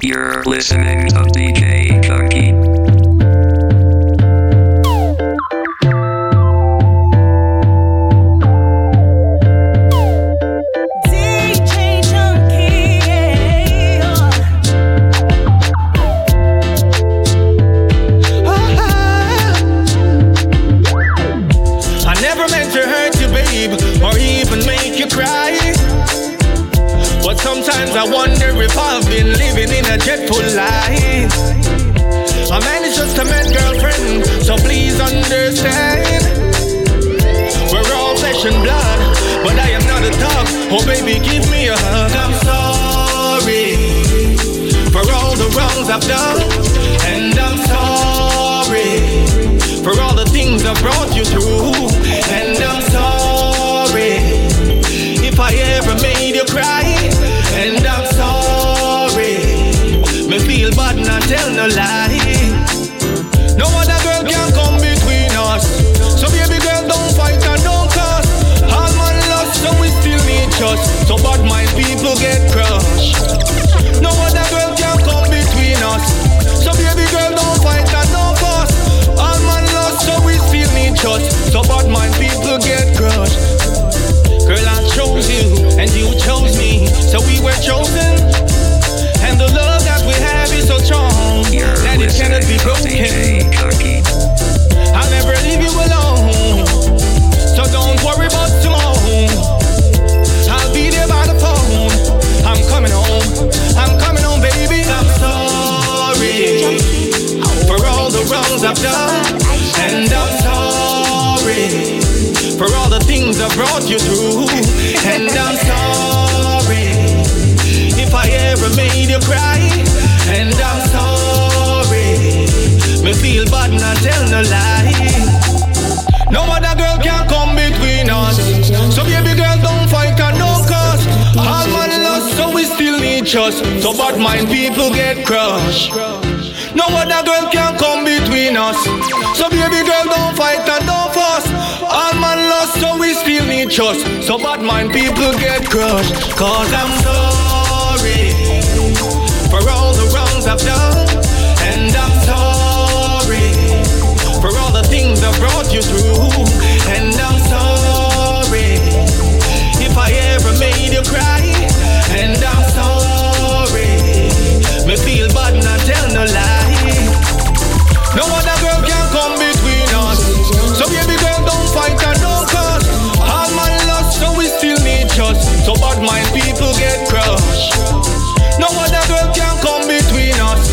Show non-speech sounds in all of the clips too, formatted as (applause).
You're listening to DJ Junky. So bad mind people get crushed. No other girl can come between us. So baby girl, don't fight and don't fuss. All man lost, so we still need trust. So bad mind people get crushed. Girl, I chose you and you chose me, so we were chosen. And the love that we have is so strong You're that it cannot be broken. I'll never leave you alone. I've. And I'm sorry for all the things I brought you through. And I'm sorry if I ever made you cry. And I'm sorry. Me feel bad not tell no lie. No other girl can come between us. So baby girl, don't fight and don't cuss. All man lost, so we still need trust. So bad mind people get crushed. No other girl can come between us. So baby girl, don't fight and don't fuss. All man lost, so we still need trust. So bad mind people get crushed. Cause I'm sorry for all the wrongs I've done. And I'm sorry for all the things I brought you through. And I'm sorry if I ever made you cry. So bad mind people get crushed. No other girl can come between us.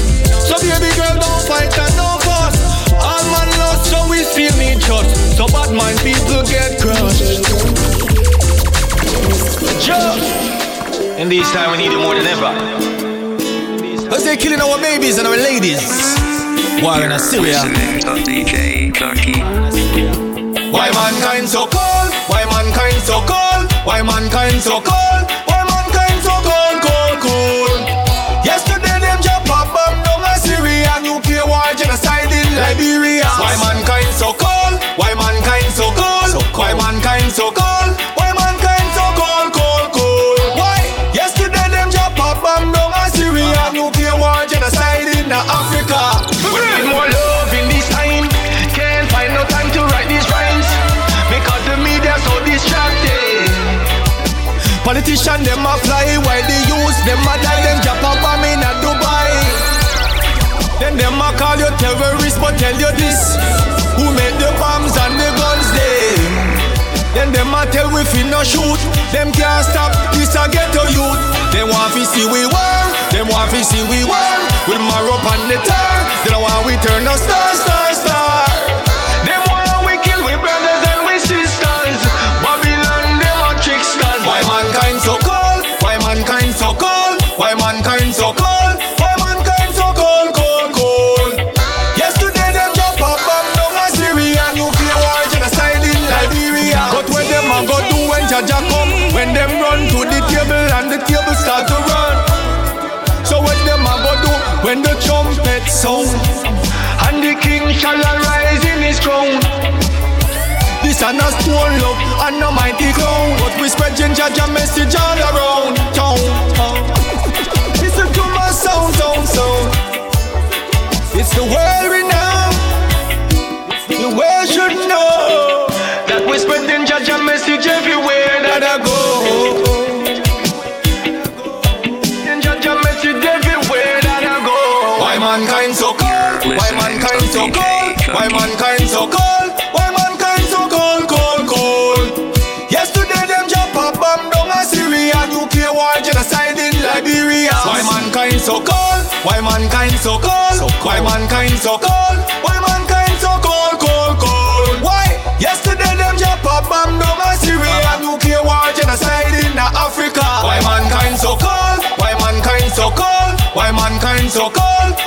So baby girl, don't fight and don't fuss. All man lost, so we still need trust. So bad mind people get crushed. Jump. In these times, we need it more than ever. Cause they're killing our babies and our ladies. War in You're Syria. listening to DJ Junky. Why mankind so mankind so cold? A call terrorist but tell you this. Who made the bombs and the guns there Then them a tell we fi no shoot. Them can't stop this a ghetto youth. They want fi see we war. Them want fi see we war. With marrow on the tar They don't want we turn no star star star ginger jam message all around so cold? Why mankind so cold? Why mankind so cold? Why mankind so cold, cold, cold? Why? Yesterday them drop a bomb down Syria, nuclear war genocide in Africa. Why mankind so cold? Why mankind so cold? Why mankind so cold?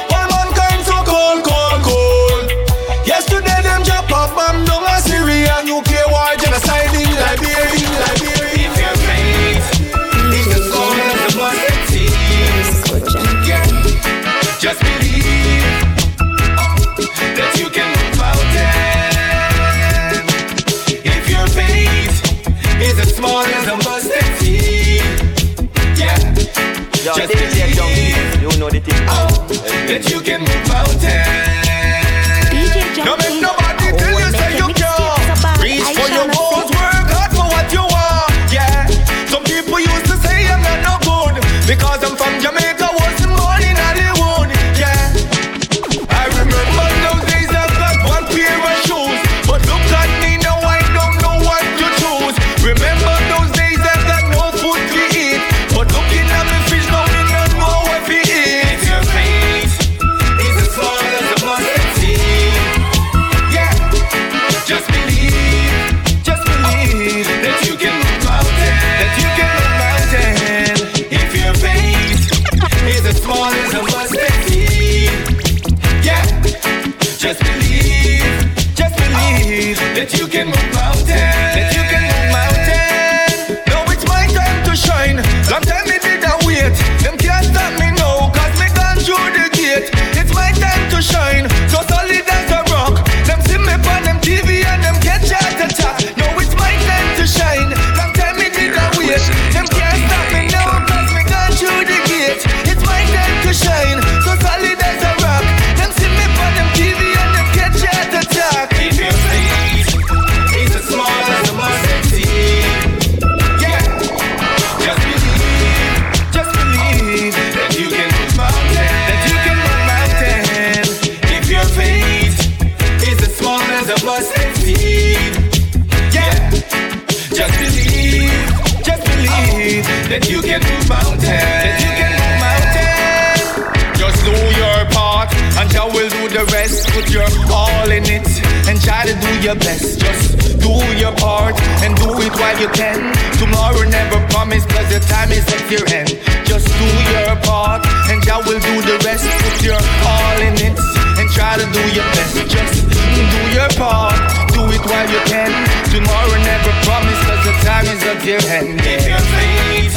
That you can move mountains, that you can move mountains. Just do your part, and Jah will do the rest. Put your all in it, and try to do your best. Just do your part, and do it while you can. Tomorrow never promise, cause the time is at your end. Just do your part, and Jah will do the rest. Put your all in it, and try to do your best. Just do your part, do it while you can. Tomorrow never promise, cause the time is at your hand. If your faith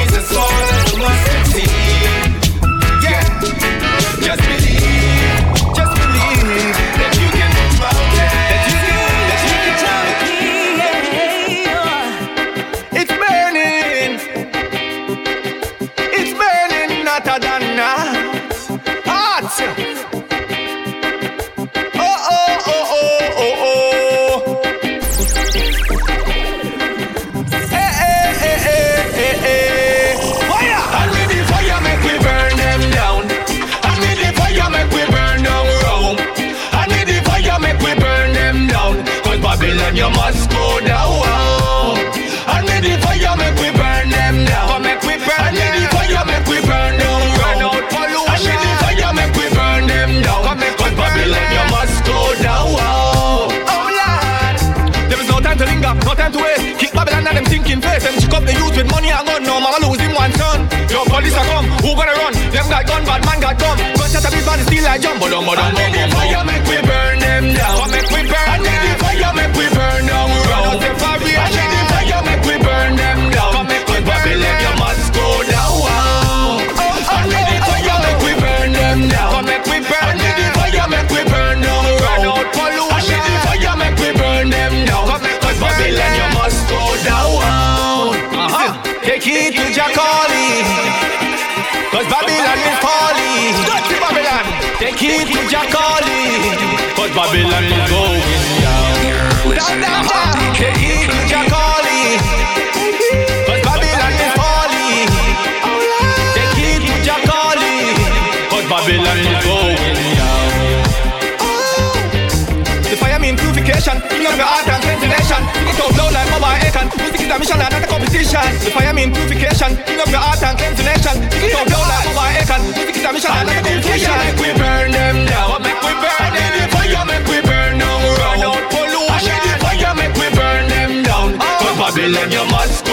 is as small as a mustard seed. Yeah, just believe, Police are come. Who gonna run? Them got gun, bad man got gun. Gunshot a beat man still like jumbo down, but down, down, down. fire make we burn them down. Come make we burn and them. the fire make we burn down. Run out the fire. And the fire make we burn them down. Come make we burn Babylon, you must go down. And then the fire make we burn them down. Come make we burn and then the fire make we burn down. Run out pollution. And the fire make we burn them down. Come make Cause Babylon, you must go down. Uh-huh. Take it to Jacoli. Take it to Jacoli. Cause Babylon is going down. Listening Down, down, down. Take it to. Cause Babylon is falling. Take it to. Cause Babylon is position Bring up your heart and ventilation Bring it out loud like mobile aircon Music is a mission and not a competition. The fire fireman purification Bring up your heart and ventilation Bring it out loud like mobile aircon Music is a mission and not a competition. Make we burn them down. Make we burn them? down Fire make we burn down? Run out pollution. Fire make we burn them down? Ah. Babylon you must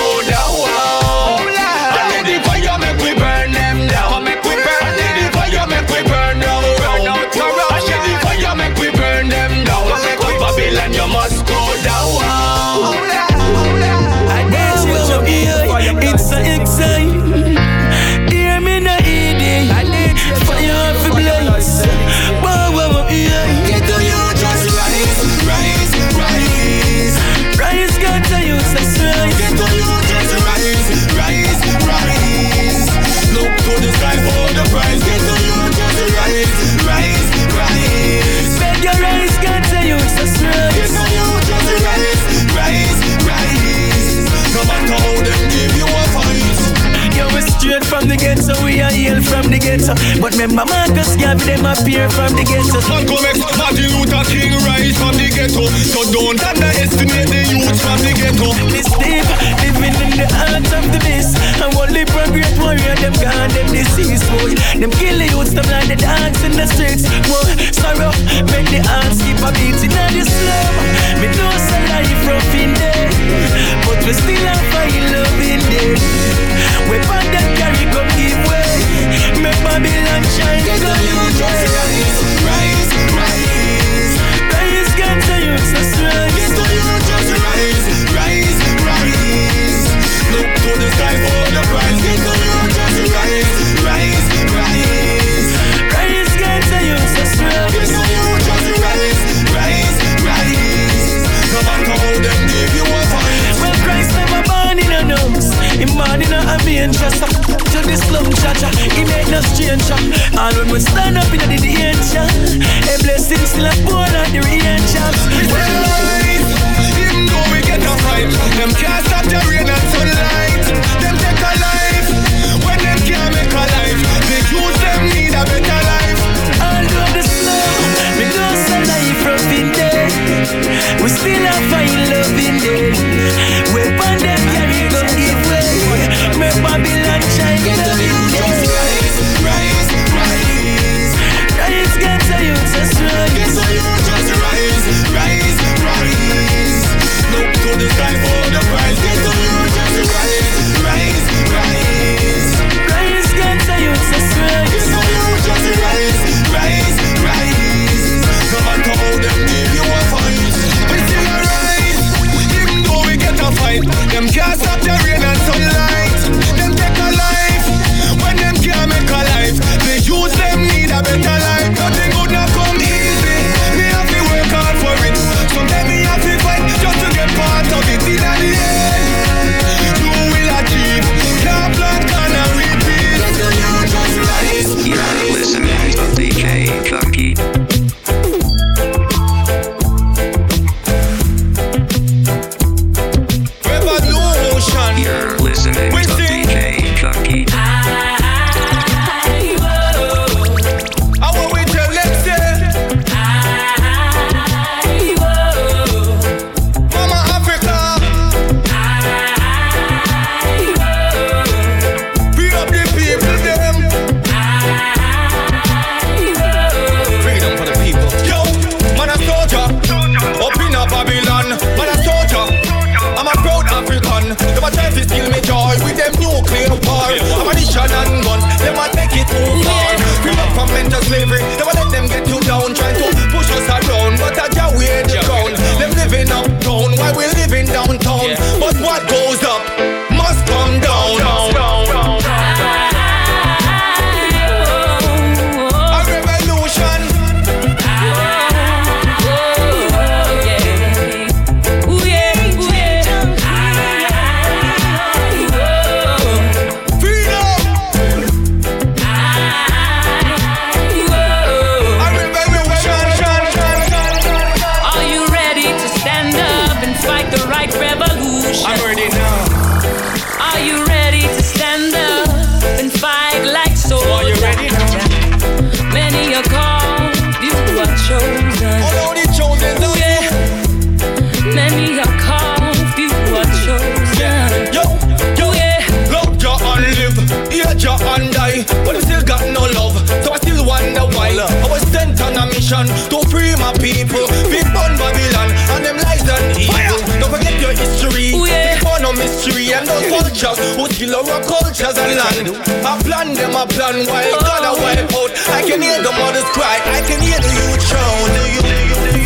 from the ghetto. But remember Marcus Garvey, them appear from the ghetto. Malcolm X, Martin Luther King rise from the ghetto. So don't underestimate the youth from the ghetto. This deep, living in the heart of the beast. And only from great warrior, them gone, them deceased, boy. Them kill the youths, them like the dogs in the streets. More sorrow, make the hearts keep a beating. Now the slum. me know say life rough in there. But we still have You're listening. slavery. They let them get you down, trying to push us around. But I just wear the crown. Them living uptown, while we living downtown? Yeah. But what goes up must come down. down. history and no cultures who kill our cultures and land. I plan them, I plan why God I wipe out. I can hear the mothers cry, I can hear the youth shout.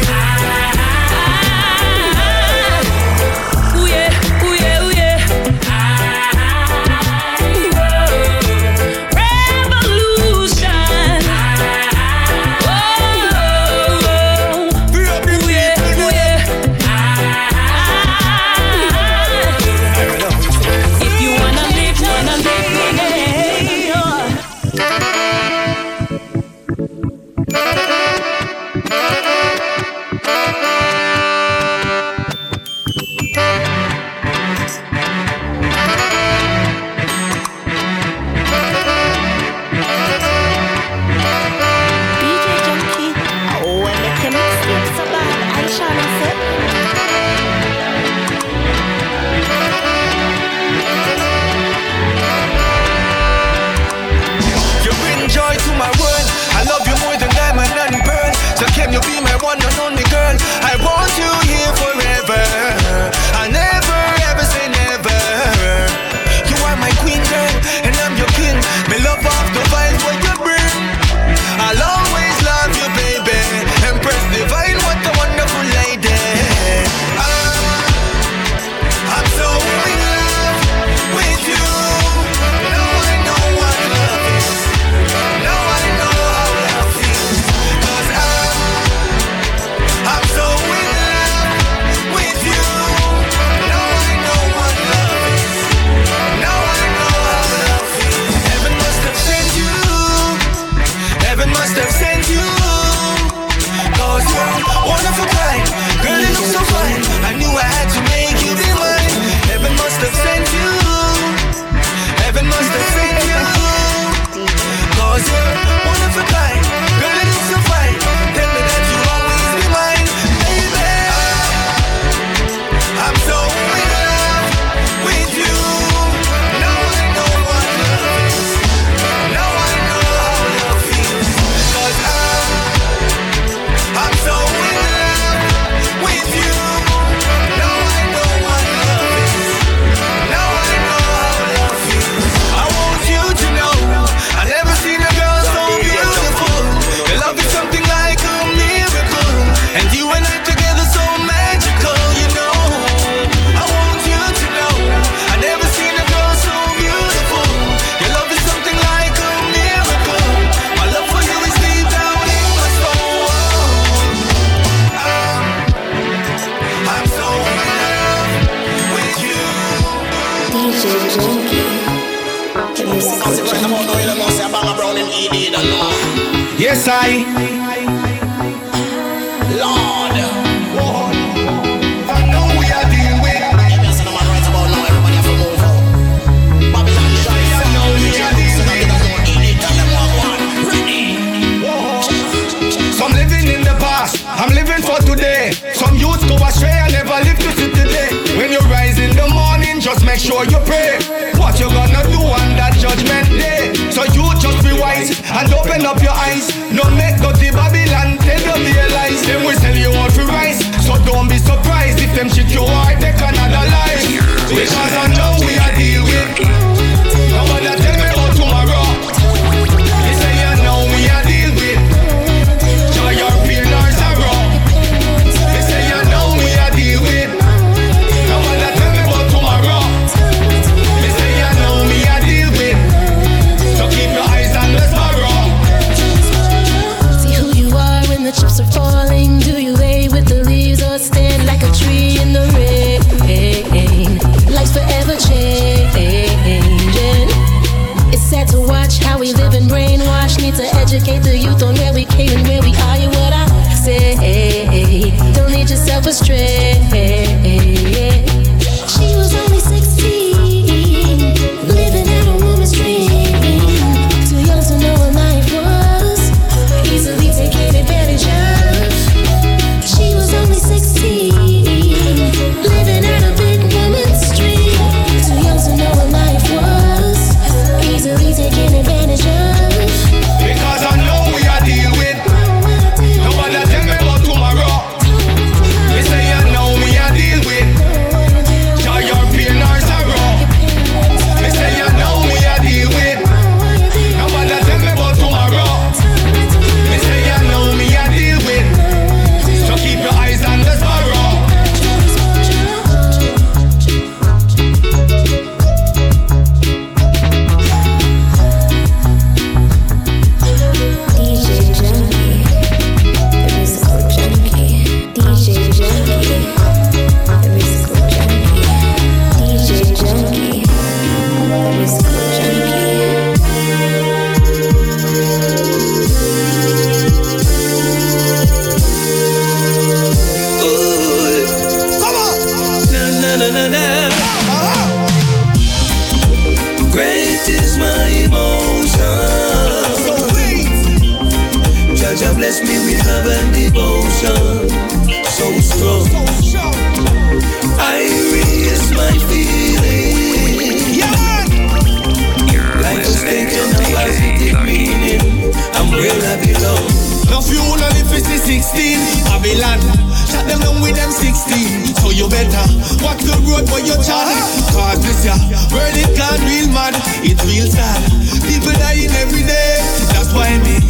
No fuel only 50, 16 Babylon Shut them down with them 16 So you better Watch the road where you chat Cause this ya World it gone real mad. It real sad. People dying every day. That's why me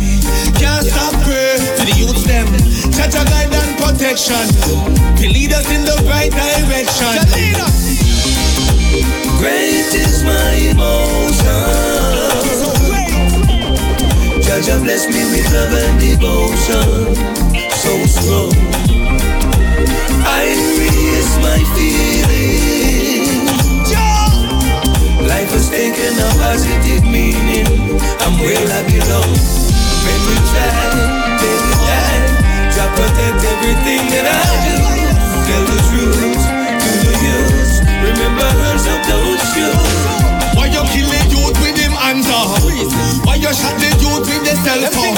Can't stop pray To the youths them. Church a guide and protection. To lead us in the right direction. Great is my emotion. Judge bless me with love and devotion, so strong. I raise my feeling. Life has taken a positive meaning. I'm where I belong. When we try, we die. Jah protect everything that I do. Tell the truth to the youth. Remember, hands up, don't shoot. Why you kill the youth with him hands up? Why you shot the youth with the cell phone?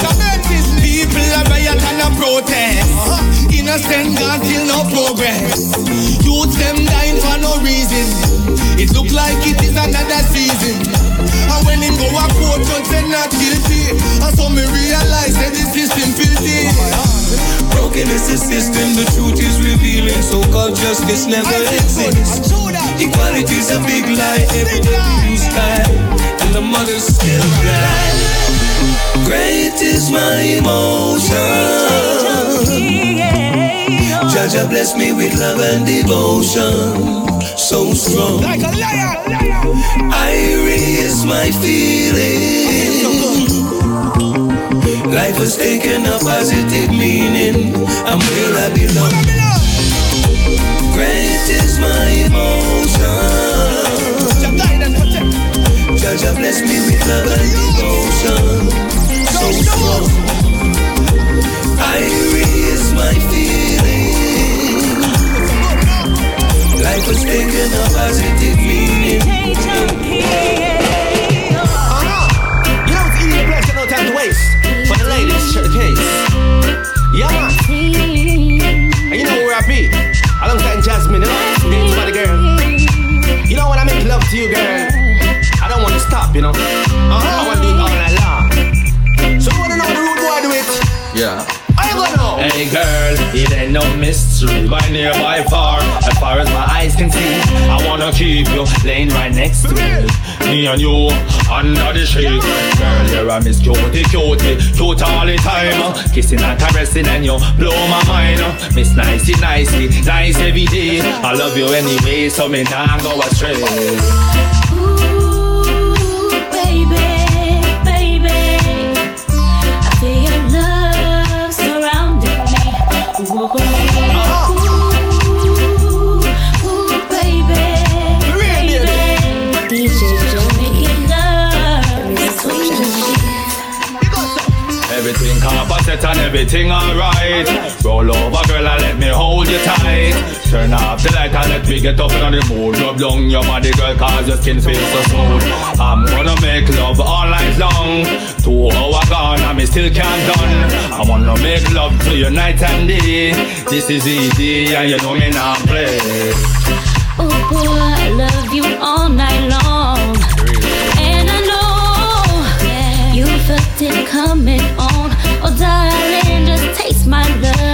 People are riot and a protest. Innocent gone till no progress. Youth them dying for no reason. It look like it is another season. And when him go a court judge say not guilty. And so me realize that the system filthy Broken is the system, the truth is revealing. So called justice never exists. Equality's a big lie, every day we use time, and the mothers still cry. Great is my emotion. Judge, bless me with love and devotion, so strong. Like a liar I raise my feeling. Life has taken a positive meaning. I'm where I belong. Great is my emotion. Judge, bless me with love and devotion. So strong. Kissing and caressing and you blow my mind. uh. Miss Nicey, nicey, nice every day. I love you anyway, so me nah go astray. Composite and everything alright. Roll over, girl, and let me hold you tight. Turn off the light and let me get up in the mood. Rub down your body, girl, cause your skin feels so smooth. I'm gonna make love all night long. Two hour gone, and me still can't done. I wanna make love to you night and day. This is easy, and you know me not play. Oh boy, I love you all night long. And I know you felt it coming on. My love.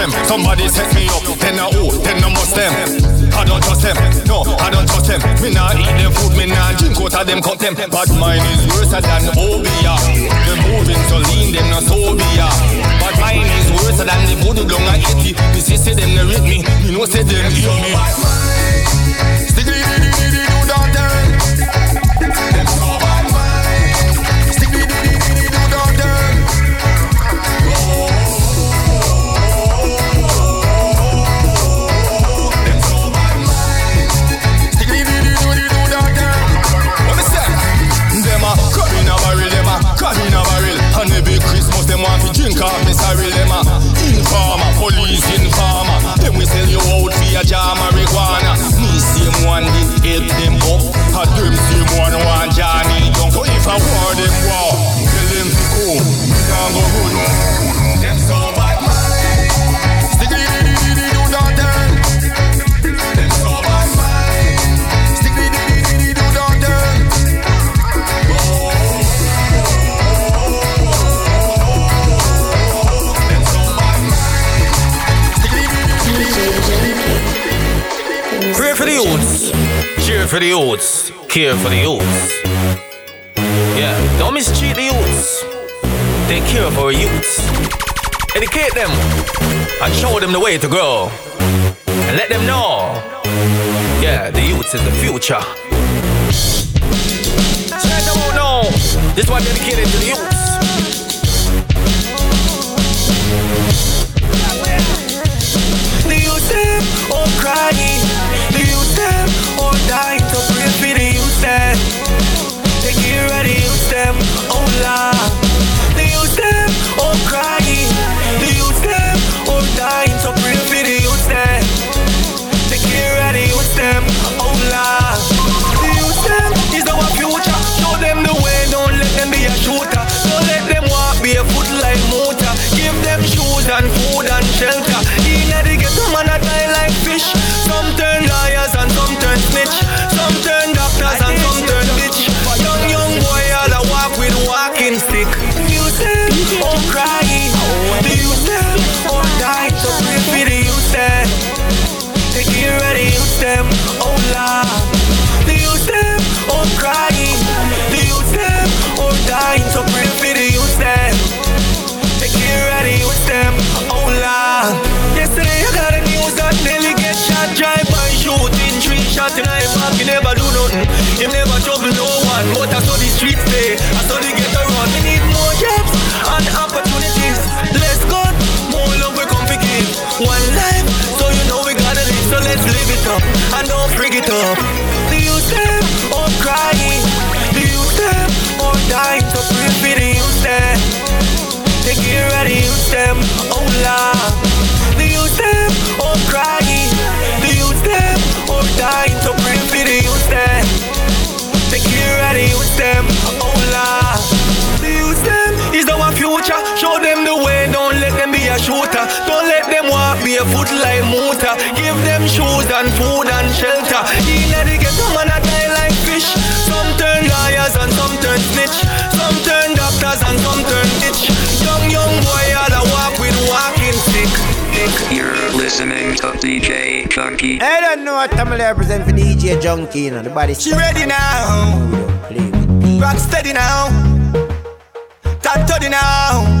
them. Somebody set me up, then I owe, then I must them. I don't trust them, no, I don't trust them. Me nah eat them food, me nah drink out of them, cut them. But mine is worse than Obeah. The moving so lean, them not sobia. But mine is worse than the voodoo long I eat. Me sister them they rip me, me say them me. Cause me sorry them a informer, police informer. Then we sell you out for a jar marijuana. Me same one did help them up. A them same one want Johnny Young. So if I war them war. Tell them to go. Now go good. for the youths, care for the youths. Yeah, don't mistreat the youths. Take care of our youths. Educate them and show them the way to grow. And let them know, yeah, the youths is the future. Check them. This one dedicated to the youths. barefoot like Give them shoes and food and shelter. I die like fish. Some turn liars and some turn snitch. Some turn doctors and some turn ditch. Young, young boy, all I walk with walking stick. You're listening to DJ Junky. I don't know what Tamale represent for DJ Junky, you know, the body. She ready now. Rock steady now. Tattooed now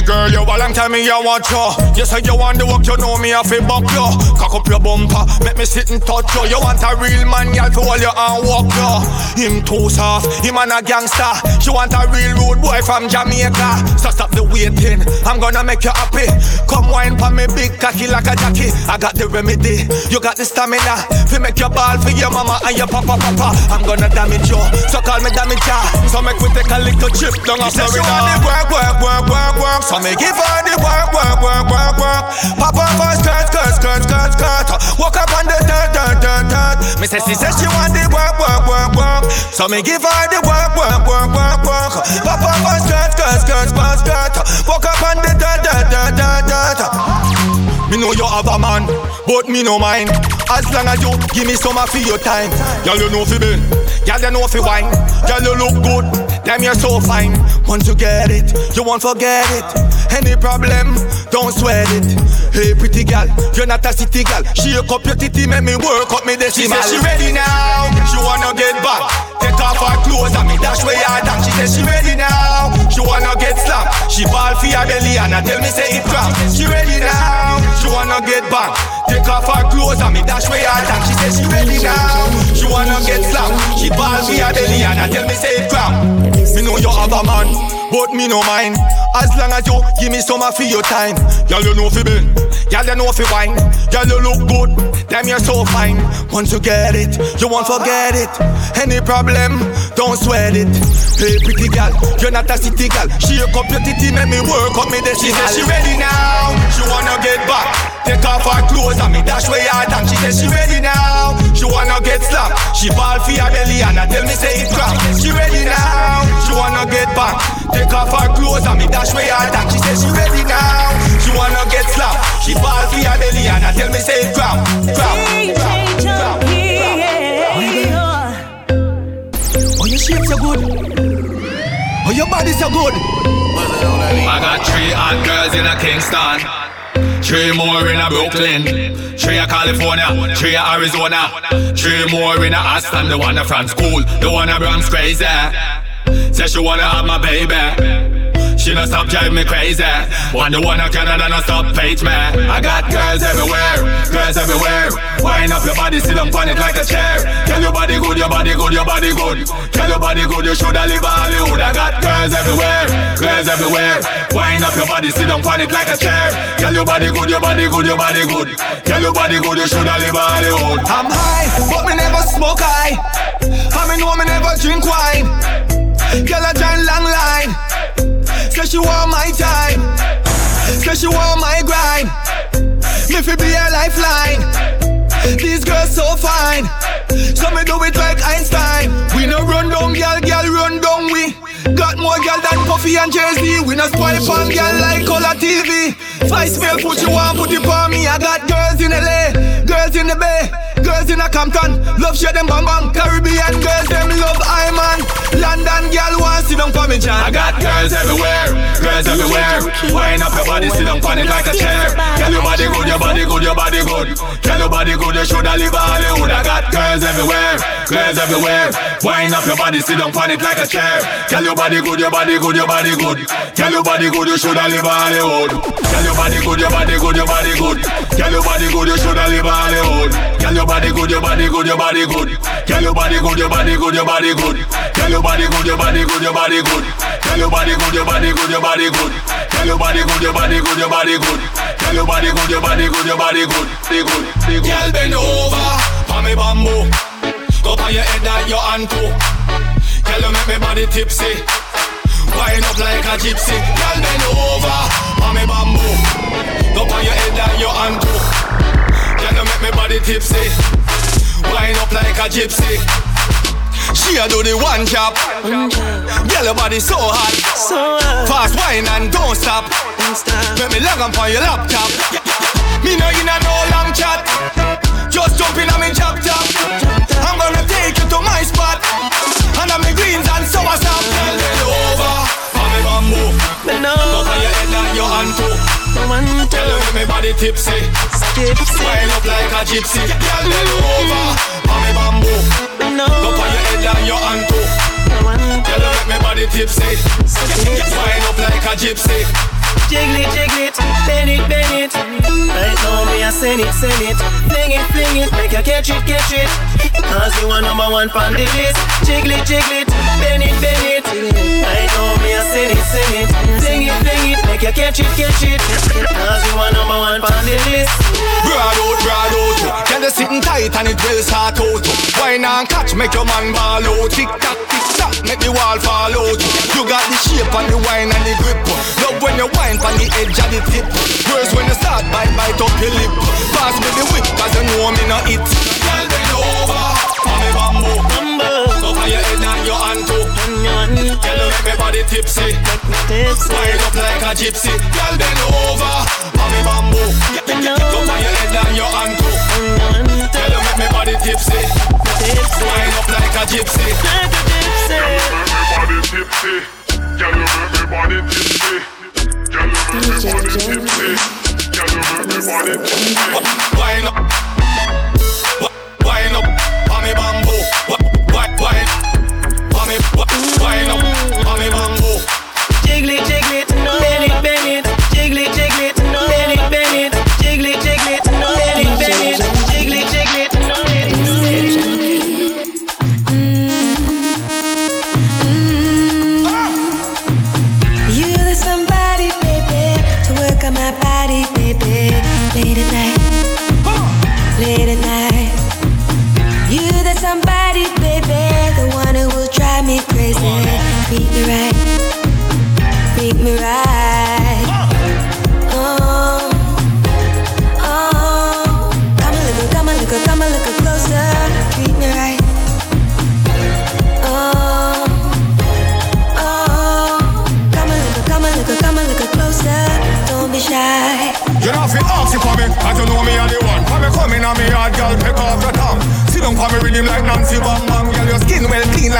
me girl, you a long time me a watch you. You say you want the work, you know me a fi buck you. Cock up your bumper, make me sit and touch you. You want a real man, y'all fi hold your hand walk you. Him too soft, him and a gangster. She want a real rude boy from Jamaica. So stop the waiting, I'm gonna make you happy. Come wine for me big cocky like a jockey. I got the remedy, you got the stamina. Fi make your ball for your mama and your papa papa. I'm gonna damage you, so call me damage ya. So make we take a little trip down a Florida. She want the work, work, work, work, work. So me give her the work, work, work, work, work. Pop up her skirt, skirt, skirt, skirt, skirt. Walk up on the dirt, dirt, dirt, dirt. Me say she says she want the work, work, work, work. So me give her the work, work, work, work, work. Pop up her skirt, skirt, skirt, skirt, skirt. Walk up on the dirt, dirt, dirt, dirt, dirt. Me know you have a man, but me no mind. As long as you give me some of your time, girl you know fi bend, girl you know fi wine, girl you look good, damn you're so fine. Once you get it, you won't forget it. Any problem, don't sweat it. Hey pretty girl, you're not a city girl. Shake up your titty, make me work up me decimal. She said she ready now, she wanna get back. Take off her clothes and me dash you down. She said she ready now, she wanna get slapped. She ball for her belly and I tell me say it crap. She ready now, she wanna get back. Take off her clothes and me dash you down. She said she ready now, she wanna get slapped. She ball for her belly and I tell me say it crap. Me know you have a man, but me no mind. As long as you give me some of your time, girl you know fi bend, girl you know fi wine, girl you look good, damn you're so fine. Once you get it, you won't forget it. Any problem, don't sweat it. Hey pretty girl, you're not a city girl. Shake up your titty, make me work up me decimal. She said she ready now, she wanna get back. Take off her clothes and me dash where you down. She said she ready now, she wanna get slapped. She ball for her belly and I tell me say it crap. She ready now, she wanna get back. Take off her clothes and me dash where you down. She said she ready now, she wanna get slapped. She ball for her belly and I tell me say it crap, crap, crap, crap, Oh, your shape so good. Oh, your body so good. I got three hot girls in a Kingston. Three more in a Brooklyn, three a California, three a Arizona, three more in a Aston. The one from school, the one a Bronx crazy. Say she wanna have my baby. She no stop drive me crazy. One the one a Canada no stop page me. I got girls everywhere, girls everywhere. Wind up your body, sit down on it like a chair. Tell your body good, your body good, your body good. Tell your body good, you shoulda live Hollywood. I got girls everywhere, girls everywhere. Wind up your body, sit down on it like a chair. Tell your body good, your body good, your body good. Tell your body good, you shoulda live Hollywood. I'm high, but me never smoke high. I me know me never drink wine. Girl, I join long line. Say she want my time. Say she want my grind. Me fi be a lifeline. These girls so fine. So me do it like Einstein. We no run down, girl, girl run down we. Got more girl than Puffy and Jay-Z. We no spoil on girl like color TV. Spice mail put you on, put it on me. I got girls in LA, girls in the Bay. Girls in a Compton, love share them bang bang. Caribbean girls, them love Iman. London girl want sit down for me, John. I got girls everywhere, girls everywhere. Wind up your body, sit down on it like a chair. Tell your body good, your body good, your body good. Tell your body good, you shoulda live Hollywood. I got girls everywhere, girls everywhere. Wind up your body, sit down on it like a chair. Tell your body good, your body good, your body good. Tell your body good, you shoulda live Hollywood. Tell your body good, your body good, your body good. Tell your body good, you shoulda live Hollywood. Tell your body good, your body good, your body good. Tell your body good, your body good, your body good. Tell your body good, your body good, your body good. Tell your body good, your body good, your body good. Tell your body good, your body good, your body good. Tell your body good, your body good, your body good. Girl bend over, for me bamboo. Go on your head and your hand too. Girl you make me body tipsy. Wind up like a gypsy. Girl bend over, for me bamboo. Go on your head and your hand too. Girl you make me body tipsy. Wind up like a gypsy. She a do the one job. Girl, your body so hot. So uh, Fast wine and don't stop. don't stop. Let me log on for your laptop. Me no in a no long chat. Just jump in on me chop top. I'm gonna take you to my spot. And I'm me greens and sour sap. Girl, bend over. For me bamboo. Go know for your head and your hand too. the one Tell you me body tipsy. skip. Wind up like a gypsy. Girl, bend over. For me bamboo. Go know for your head and your hand too. the one Tell you me body tipsy. Wind up like a gypsy. Jiggle it, jiggle it, bend it, bend it. Right now me a send it, send it, fling it, fling it, make you catch it, catch it. Cause you are number one on the list. Jiggle it, jiggle it, bend it, bend it. Right now me a send it, send it, fling it, fling it, make you catch it, catch it. Cause you are number one on the list. Broad out, broad out. Can you sitting tight and it will start out. Wine and catch, make your man ball out. Tick tock, tick tock, make the wall fall out. You got the shape and the wine and the grip. Love when you wine from the edge of the tip. Worse when you start bite, bite up your lip. Pass me the whip, cause you know me not it. Girl, bend over, for me bamboo. Cover your head and tipsy. Wind up like a gypsy. Girl, bend over, me bamboo. Cover your head and your hand too. Tell them everybody tipsy. Wind up like a gypsy. Everybody tipsy. Tell them everybody tipsy. Tell them everybody tipsy. Tell them everybody tipsy. Wind up. Wi- Wind up, for me bamboo. Wi- wi- Wind, me,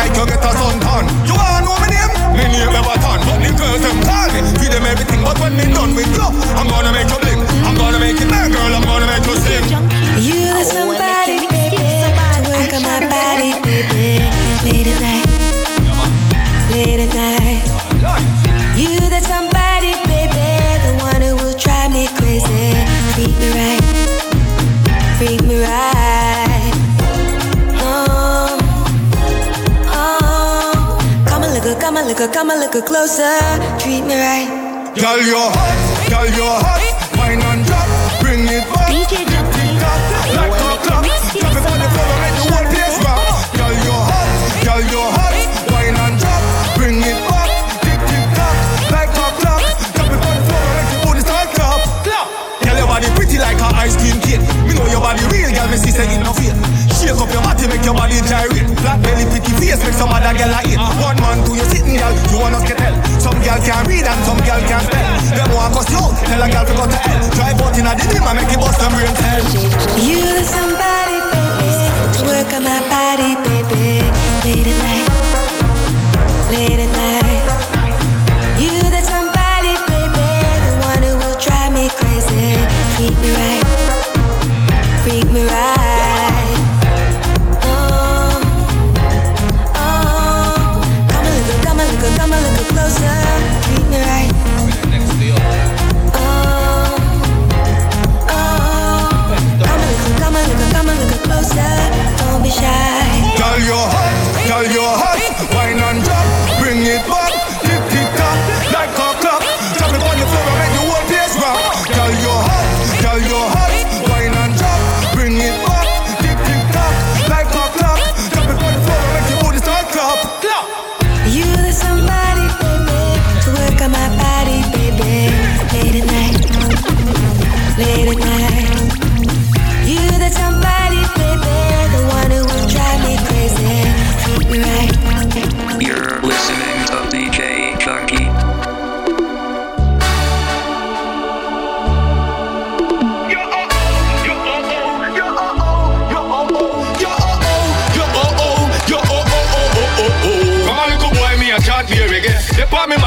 like you get a suntan. You wanna know my name? Me name Everton. But the girls them call me, feed them everything. But when me done with you, I'm gonna make you blink. I'm gonna make it bad, girl. I'm gonna make you sing. You the somebody, come a little, come a little, a closer. Treat me right. Girl, you're hot, girl, you're hot. Wine and drop, bring it back. DJ Junky. Like a clock, drop it on the floor and make the whole place rock. Girl, you're hot, girl, you're hot. Wine and drop, bring it back. Tick tick tock, like a clock. Drop it on the floor and make the booty start clap. Girl, your body pretty like a ice cream cake. Me know your body real, girl. Me see say it no fake. Shake up your body, make your body gyrate. Black belly, face, make some other girl. One man to you sitting, girl, you wanna get hell. Some girl can read and some girl can spell. Them want tell a girl to go to hell. A make it bust them. You somebody, baby, work on my body, baby. Late at night, late at night. You the somebody, baby, the one who will drive me crazy. Treat me right, freak me right. Come a little, closer. Treat me right.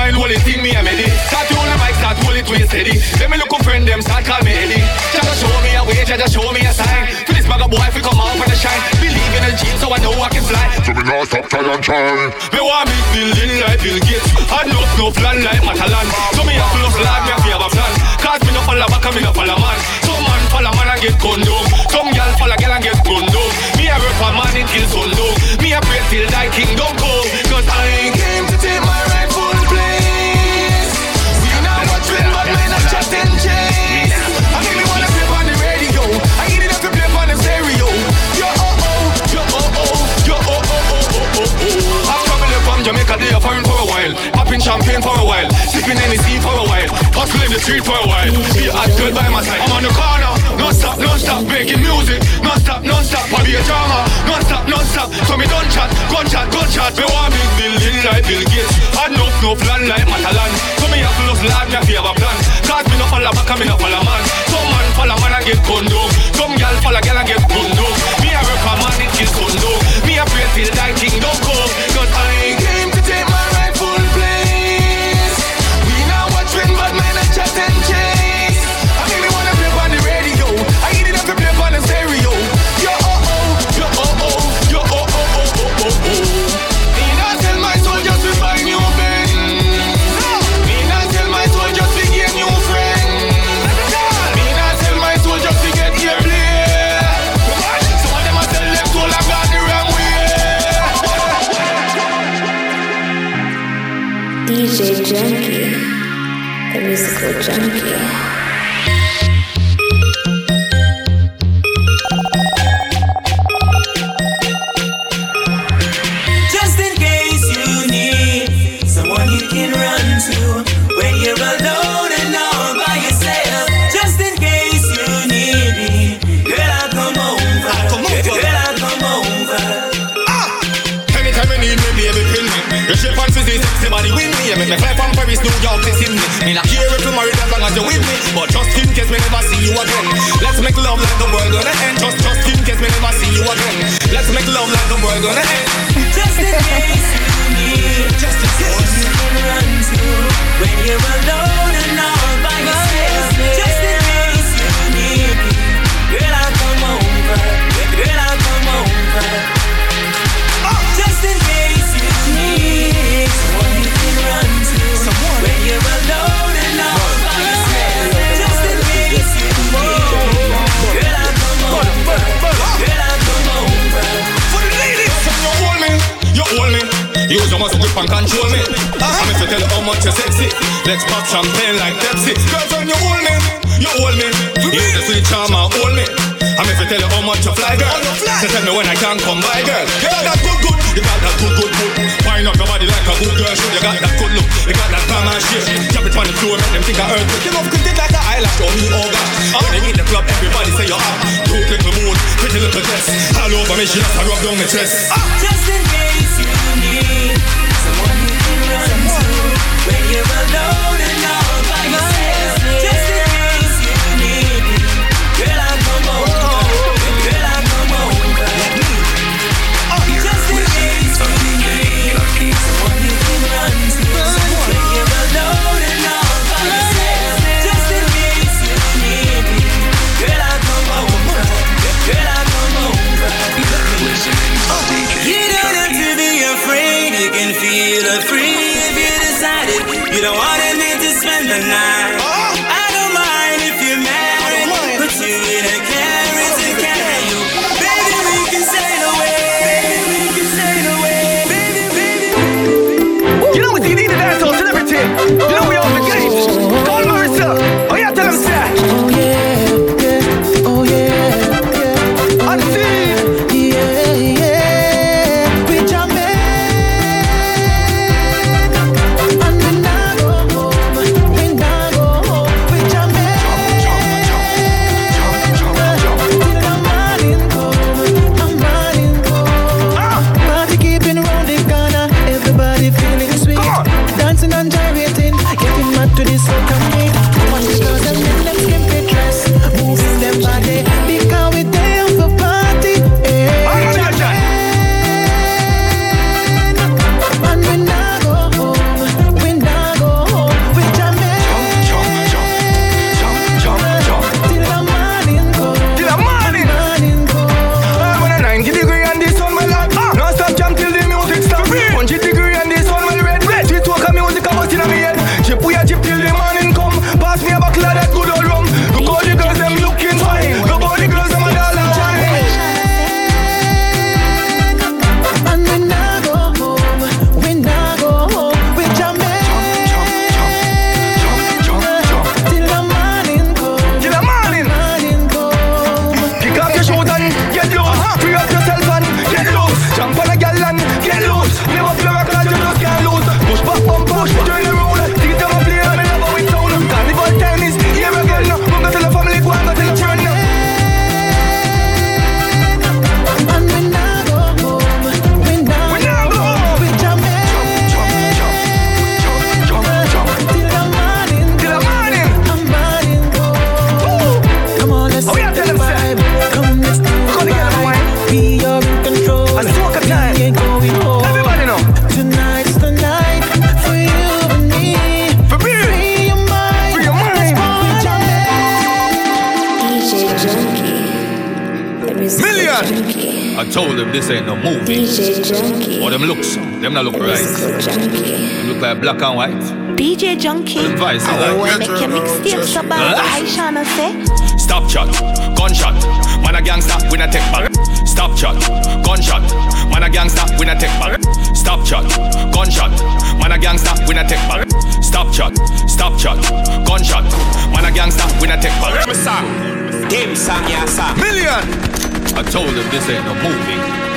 Mind, hold it, thing me a medi. Start to the mic, start hold it way steady. Let me look up friend them, start call me Eddie. Just show me a way, just show me a sign. For this bag of boy, if we come out for the shine. Believe in a gym, so I know I can fly. So me not stop try and try. Me want big building like Bill Gates And no no plan like Matalan So me have to love lad, me have to have a plan Cause me no follow back and me no follow man Some man follow man and get down Some gal follow gal and get down Me a work for man until sundown Me a pray till thy kingdom come Cause I came to take my rightful Jamaica, they are foreign for a while. Popping champagne for a while. Sipping Hennessy for a while. Hustling the street for a while. Be a hot by my side. I'm on the corner. Non stop, non stop. Making music. Non stop, non stop. I be a drama. Non stop, non stop. So me don't chat Gun chat, gun chat. Me want big building like Bill Gates. And no, no plan like Matalan. So me have to love life Me have to have a plan. Cause me no follow back And me no follow man. Some man follow man and get down Some gal follow gal and get down Me a work for man It kill sundown Me a pray till thy kingdom come. Cause I came gonna end. Just in case. You need just in case. You can run to when you're alone your muscle grip and control me. I'm if you tell you how much you're sexy. Let's pop champagne like Pepsi. Girls, when you hold me, you hold me. Use the sweet charmer, hold me. I'm if you tell you how much you fly, girl. So tell me when I can come by, girl. You got that good, good. You got that good, good, good. Wind up your body like a good girl should. You got that good look. You got that glamour shit. Drop it on the floor, make them think I earth. You love cricket like an eyelash on me, oh uh-huh. God. When you in the club, everybody say you're hot. Cute little moon, pretty little dress. All over me, she just a rub down my chest. Just the night. Them not look right. Them look like black and white. DJ Junky. Them vice Oh, like. I make your mixtape so bad. Huh? I Shana say. Stop shot, gunshot. Man a gangster, we not take back. Stop shot, gunshot. Man a gangster, we not take back. Stop shot, gunshot. Man a gangster, we not take back. Stop shot, stop shot, gunshot. Man a gangster, we not take back. Me song, them song, yeah song. Million. I told them this ain't no movie.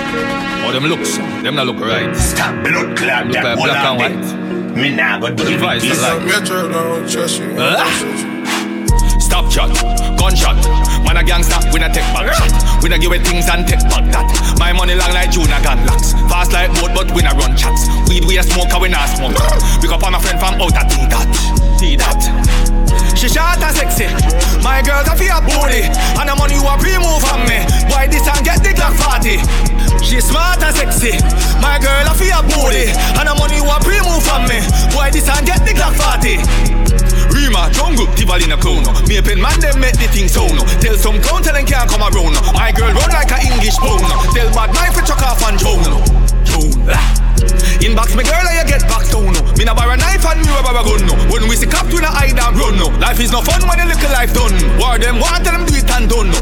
Or them looks, them not look right. Stop blood clot, Look that like black and lot white. Me nah go do Them it vice this. alike. Metro don't trust you. Ah! Huh? Stop shot, gunshot. Man a gangster, we not take back shot. We not give away things and take back that. My money long like Juna gun locks. Fast like boat, but we not run chats. Weed we a smoke, and we not smoke. Pick up on my friend from out of T that, T that. She short and sexy. My girls a feel booty, and the money you a pre-move from me. Why this and get the Glock 40? She smart and sexy. My girl a feel booty, and the money you a pre-move from me. Why this and get the Glock 40? Rima, jungle, in a clown. Me a pen man, them make the thing so no. Tell some clown, tell them can't come around. My girl run like a English bone. Tell bad knife to chuck off and drown. Inbox me girl, and you get back down. Me na borrow knife and me rubber gun. no. When we see cops, we na hide and run. no. Life is no fun when a little life done. War them want, tell them do it and done.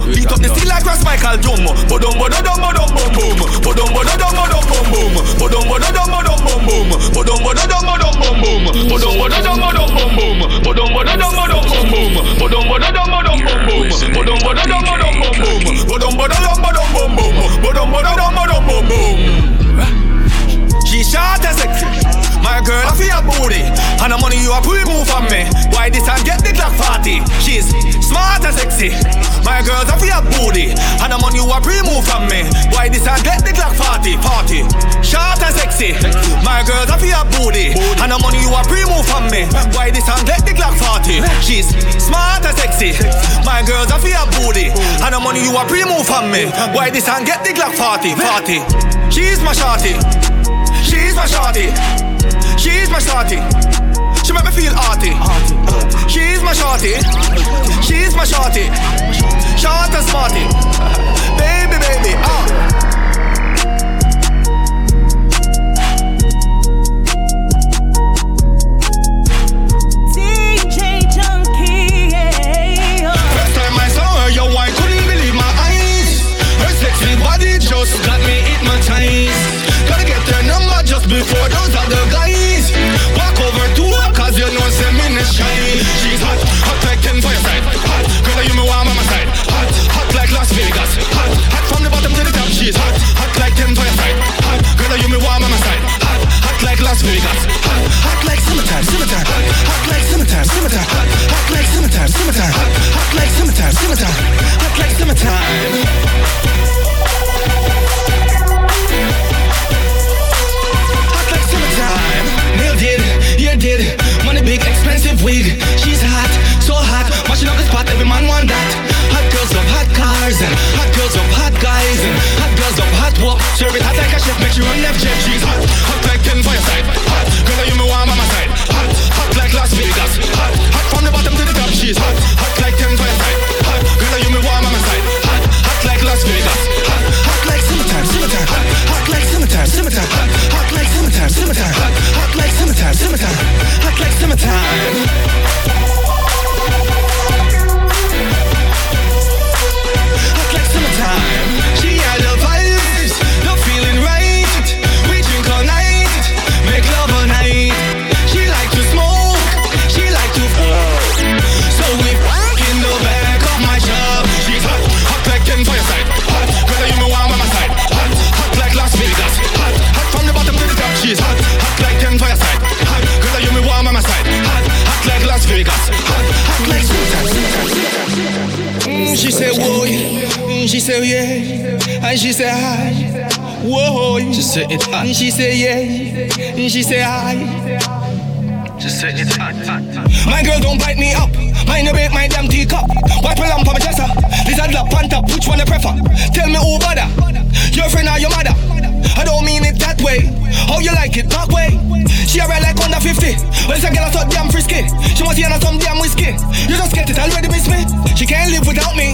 Ross Michael. Bodum, bodum, bodum, bodum, boom, boom. Bodum, bodum, bodum, boom, boom. Bodum, bodum, bodum, boom, boom. Bodum, bodum, bodum, boom, boom. Bodum, bodum, And the money you a pre move from me. Why this time get the Glock 40? She's smart and sexy. My girls, I feel booty. And the money you a pre move from me. Why this time get the Glock 40? 40. Short and sexy. My girls, I feel booty. And the money you a pre move from me. Why this time get the Glock 40? She's smart and sexy. My girls, I feel booty. And the money you a pre move from me. Why this time get the Glock 40? 40. She's my shorty. She's my shorty. She's my shorty. She make me feel arty. She's my shorty. She's my shorty. Short and smarty. Baby, baby, uh. just got me hypnotized. Gotta get number just before those other hot Hot, like summertime, summertime. Hot, like summertime, summertime. Hot, like summertime, summertime. Hot, like summertime, summertime. Hot like summertime. You did. Money big, expensive wig. She's hot, so hot. Up the spot, every man want that. Hot girls love hot cars and hot girls love hot guys and hot girls love hot walk. Serve it hot like a chef, make you run left jet. She said, hi. Whoa, she said, it's hot. She said, yeah, and she said, hi. Just say it's hot, My girl don't bite me up. Mine break my damn teacup. Wipe a lamp on my chest. Lizard lap on top. Which one you prefer? Tell me who bother. Your friend or your mother? I don't mean it that way. How you like it, that way? She a ride like under 50. Well, it's a girl so damn frisky. She want to some damn whiskey. You just get it already, miss me. She can't live without me.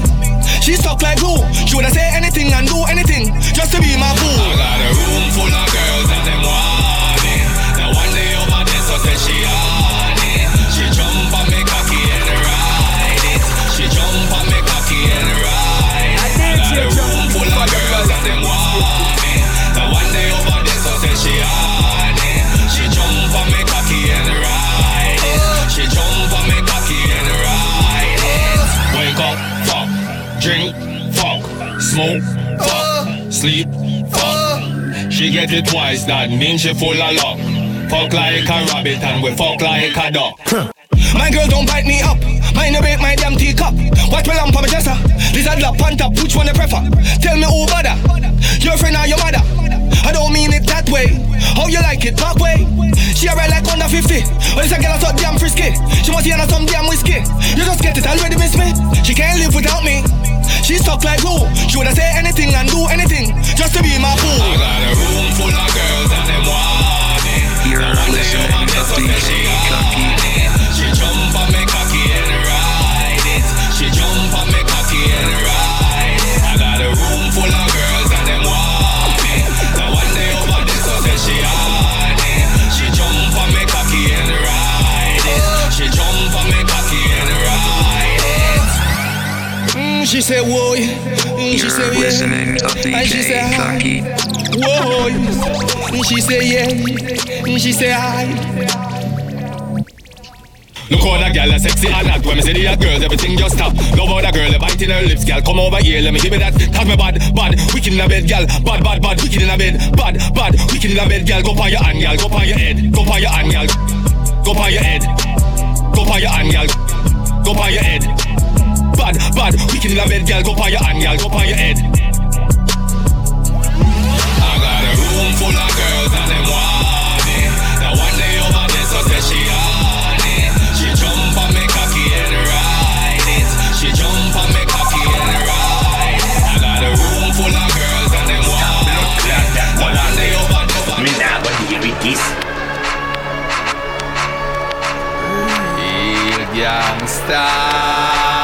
She stuck like glue. She woulda say anything and do anything just to be my fool. I got a room full of girls and them want it. Now one day over there, so say she on it. She jump on me cocky and ride it. She jump on me cocky and ride it. I got a room full of girls and them want it. Now one day over there, so say she on it. Drink, fuck, smoke, fuck, sleep, fuck. She get it twice, that means she full of luck. Fuck like a rabbit and we fuck like a duck. My girl don't bite me up. Mine a break my damn teacup. Watch me lamp on my dresser. Lizard lap on top, which one you prefer? Tell me who bother. Your friend or your mother? I don't mean it that way. How you like it that way? She a ride like under 50. Well, it's a girl so damn frisky. She want to hear some damn whiskey. You just get it already, miss me. She can't live without me. She stuck like glue. She woulda say anything and do anything just to be my fool. I got a room full of girls and them want it. You're listening to DJ Junky. She said, whoa. Mm, she You're said, yeah. listening to And she DJ said, hi. Junkie. Whoa. And she said, yeah. And she said, hi. Look how that girl is sexy and hot When me say the hot girls, everything just stop Love how that girl, the bite in her lips, girl Come over here, let me give me that Cause me bad, bad, wicked in a bed, girl Bad, bad, bad, wicked in a bed Bad, bad, wicked in a bed, girl Go on your hand, girl, go on your head Go on your hand, girl Go on your head Go on your hand, girl Go on your head Bad, bad, wicked in a bed, girl Go on your hand, girl Go on your head. I got a room full of girls and them want it. Now one day over there, so say she on it. She jump on me cocky and ride it. She jump on me cocky and ride it. I got a room full of girls and them want it. Now one day over there, Me nah go deal with this. Real gangsta.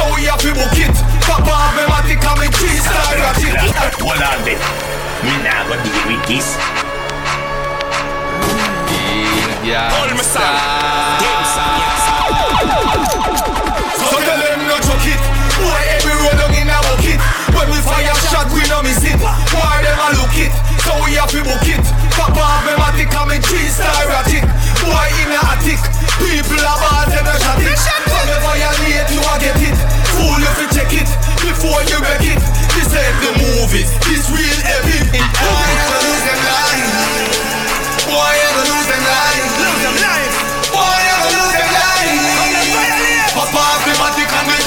So we have to book it. Papa have me matic and me three star at it. Hold on there. Me nah go deal with this. Real gangsta. So tell them no joke it. Boy, every road down in a bucket. When we fire shot, we no miss it. Why them a look it? So we have to book it. Papa have me matic and me three star at it. Boy in a attic. People are bad and a shot it. From the violate, you a get it. Fool if you check it before you wreck it. This ain't the movies. This real heavy. Boy, you gonna lose them life. Boy, you gonna lose them life. Lose them life. Boy, you gonna lose them life. Papa me matic and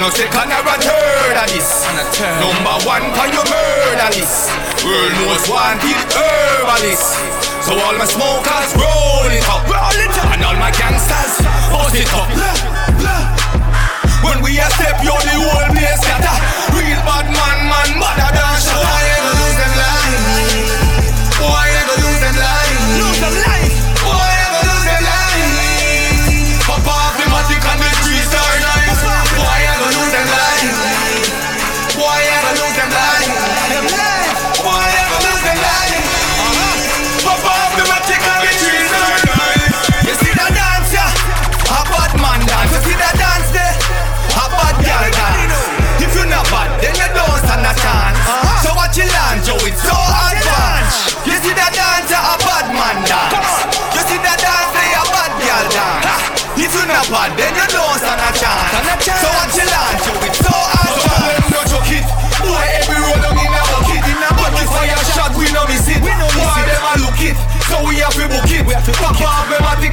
no second never heard of this. Number one for your murder list. World most wanted herbalist. So all my smokers roll it up, roll it up, and all my gangsters bust it up. When we a step, yo the whole place scatter. Real bad man, man, better than shot.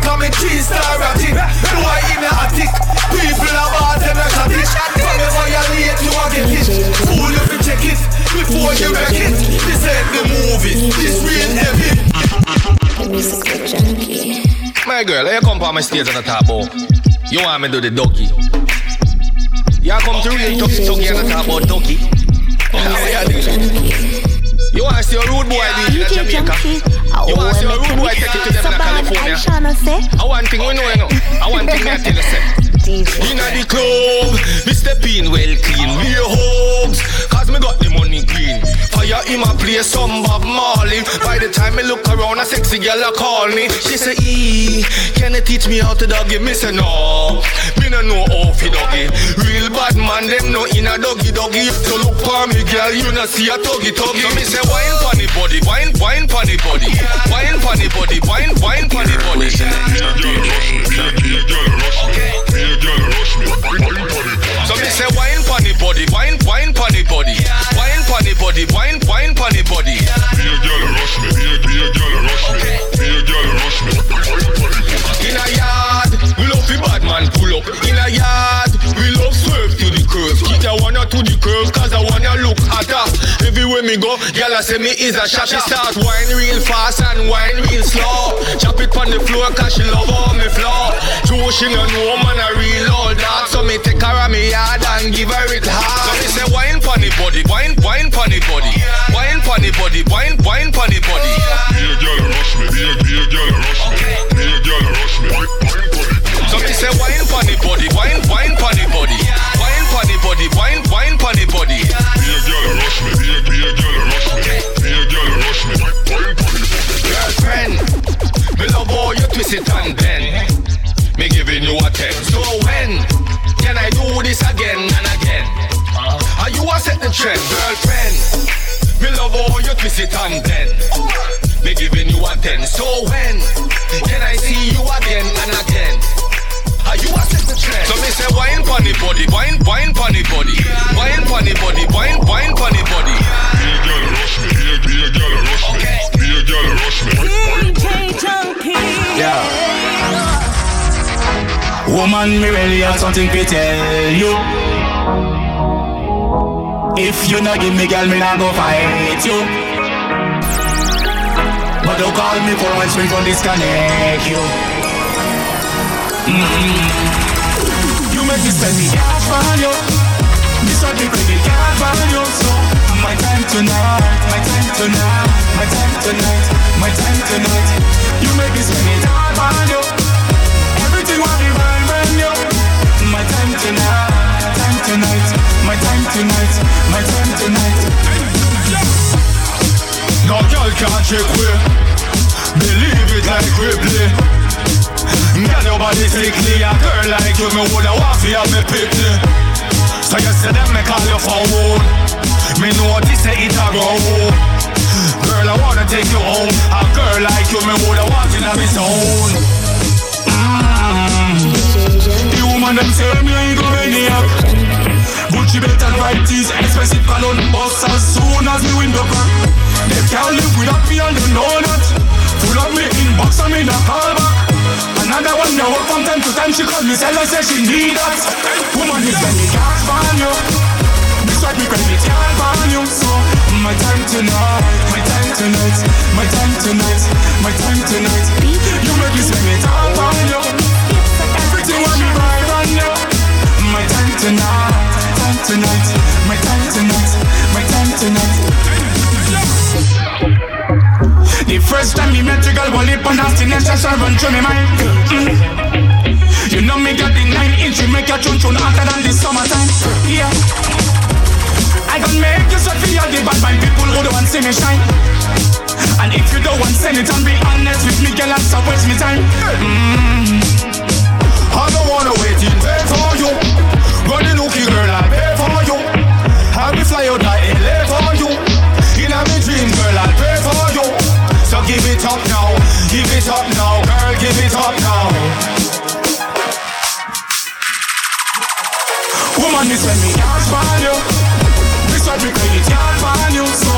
Cause me three star at it Blue eye in a attic People are bad and I shot it From me violate you a get it. Fool if you check it Before you wreck it. This ain't the movie This real heavy. My girl, you come on my stage on the top bow You want me to do the doggy? Y'all come through and talk to me on the top bow doggy. You want to see a rude boy DJ Jamaica? You want to see a rude boy take it to them in California? I want thing we know, you know. I want thing I tell you, say. (laughs) Inna the club, me step in well clean. Me hugs, cause me got the money green. Fire in my place, some Bob Marley. By the time me look around, a sexy girl a call me. She say, E, can you teach me how to doggy? Me say, no, me no know how to doggy. Real bad man, them no in a doggy doggy. So look for me, girl, you no see a tuggy tuggy. So me say, wine pon body, wine, wine pon body, wine pon body, wine, wine pon the body. So me say wine pon the body, wine, wine pon the body, wine pon the body, wine, wine pon the body. Be a girl rush me, be a, be a girl rush me, be a girl rush me. In a yard, man pull up. In a yard, we love swerve to the curves. Keep the one to the curves, cause I wanna look hotter. Everywhere me go, gyal a say me is a shot. She start wine real fast and wine real slow. Chop it on the floor, cause she love all me floor. True, she no know man a real old dog. So me take her a me yard and give her it hard. So me say wine pon the body, wine, wine pon the body, wine pon the body, wine, wine pon the body. Pon the body, wine, wine pon the body, wine pon the body, wine, wine pon the body. Be a girl rush me, be a, be a girl rush me, be a girl rush me. Girlfriend, me love how you twist it and bend. Me giving you a ten. So when can I do this again and again? Are you a set the trend, girlfriend? Me love how you twist it and bend. Me giving you a ten. So when can I see you again and again? Are you a set the trend? So me say wine pon the body, wine, wine pon the body, wine pon the body, wine, wine pon the body. Be a girl rush me, be a, be a girl rush me, be a girl rush me. DJ Junky. Yeah. Woman, me really have something to tell you. If you not give me, girl, me not go fight you. But don't call me for one swing from disconnect you. You make me spend cash for you. This what me credit card for you. So my time tonight, my time tonight, my time tonight, my time tonight. You make me spend all for you. Everything will be right when you. My time tonight, time tonight, my time tonight, my time tonight. No girl can't check we Believe it like Ripley Girl, your body sickly A girl like you, me woulda want fi have me picnic So you say them me call you for one Me know this say it a go Girl, I wanna take you home. A girl like you, me woulda want in a me zone Mm. The woman them say me ain't go maniac Gucci belt and white tees, expensive cologne Bust as soon as me window crack. They can't live without me and you know that. Full up me inbox and me not call back Another one now from time to time She call me tell her say she need that. Woman when me cash for you. This what me can't for you. So my time tonight, my time tonight My time tonight, my time tonight. You make me it all on you. Everything want me right on you. My time tonight, time tonight My time tonight, my time tonight The first time me met you, girl, one lip on nastiness just a run through me mind. Mm. You know me got the nine inch, you make your chun chun hotter than the summertime. Yeah. I gon' make you sweat for all the bad mind people who don't want see me shine. And if you don't want send it and be honest with me, girl, I'm so waste me time. Mm. I don't wanna wait in bed for you Running looking girl, I pay for you I will fly out like give it up now, give it up now Girl, give it up now Woman, this when me cash for you. This what me credit card for you. So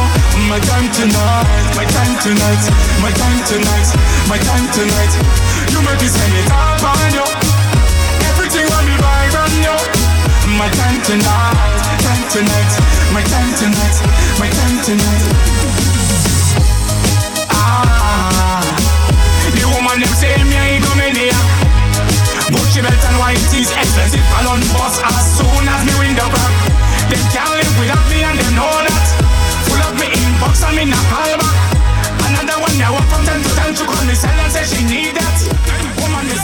my time tonight, my time tonight, my time tonight, my time tonight. You make me spend it all for you. Everything want me right on you. My time tonight, time tonight, my time tonight, my time tonight. and them say me ain't coming here. But belt and white tees expensive ballon boss as soon as me window crack. Them can't live without me and they know that. Full up me inbox and me not call back. Another one now from time to time to call me sell and say she need that.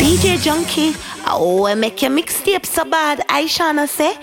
DJ Junky, oh, I make your mixtape so bad, I shanna say.